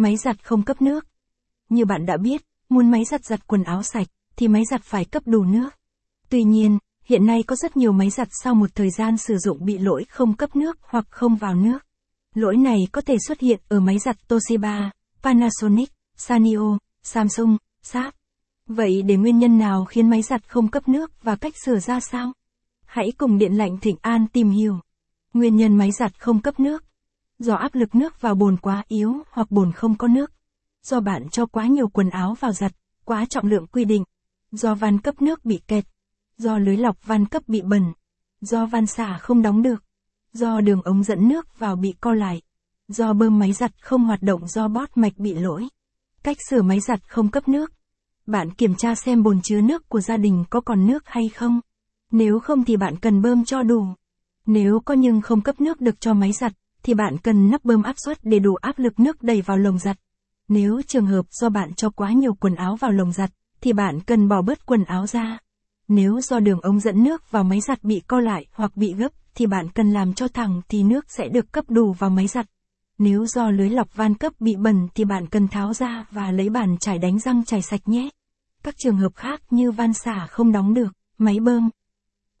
Máy giặt không cấp nước. Như bạn đã biết, muốn máy giặt giặt quần áo sạch, thì máy giặt phải cấp đủ nước. Tuy nhiên, hiện nay có rất nhiều máy giặt sau một thời gian sử dụng bị lỗi không cấp nước hoặc không vào nước. Lỗi này có thể xuất hiện ở máy giặt Toshiba, Panasonic, Sanyo, Samsung, Sharp. Vậy để nguyên nhân nào khiến máy giặt không cấp nước và cách sửa ra sao? Hãy cùng Điện lạnh Thịnh An tìm hiểu. Nguyên nhân máy giặt không cấp nước. Do áp lực nước vào bồn quá yếu hoặc bồn không có nước. Do bạn cho quá nhiều quần áo vào giặt, quá trọng lượng quy định. Do van cấp nước bị kẹt. Do lưới lọc van cấp bị bẩn. Do van xả không đóng được. Do đường ống dẫn nước vào bị co lại. Do bơm máy giặt không hoạt động do bót mạch bị lỗi. Cách sửa máy giặt không cấp nước. Bạn kiểm tra xem bồn chứa nước của gia đình có còn nước hay không. Nếu không thì bạn cần bơm cho đủ. Nếu có nhưng không cấp nước được cho máy giặt, thì bạn cần nắp bơm áp suất để đủ áp lực nước đầy vào lồng giặt. Nếu trường hợp do bạn cho quá nhiều quần áo vào lồng giặt, thì bạn cần bỏ bớt quần áo ra. Nếu do đường ống dẫn nước vào máy giặt bị co lại hoặc bị gấp, thì bạn cần làm cho thẳng thì nước sẽ được cấp đủ vào máy giặt. Nếu do lưới lọc van cấp bị bẩn thì bạn cần tháo ra và lấy bàn chải đánh răng chải sạch nhé. Các trường hợp khác như van xả không đóng được, máy bơm,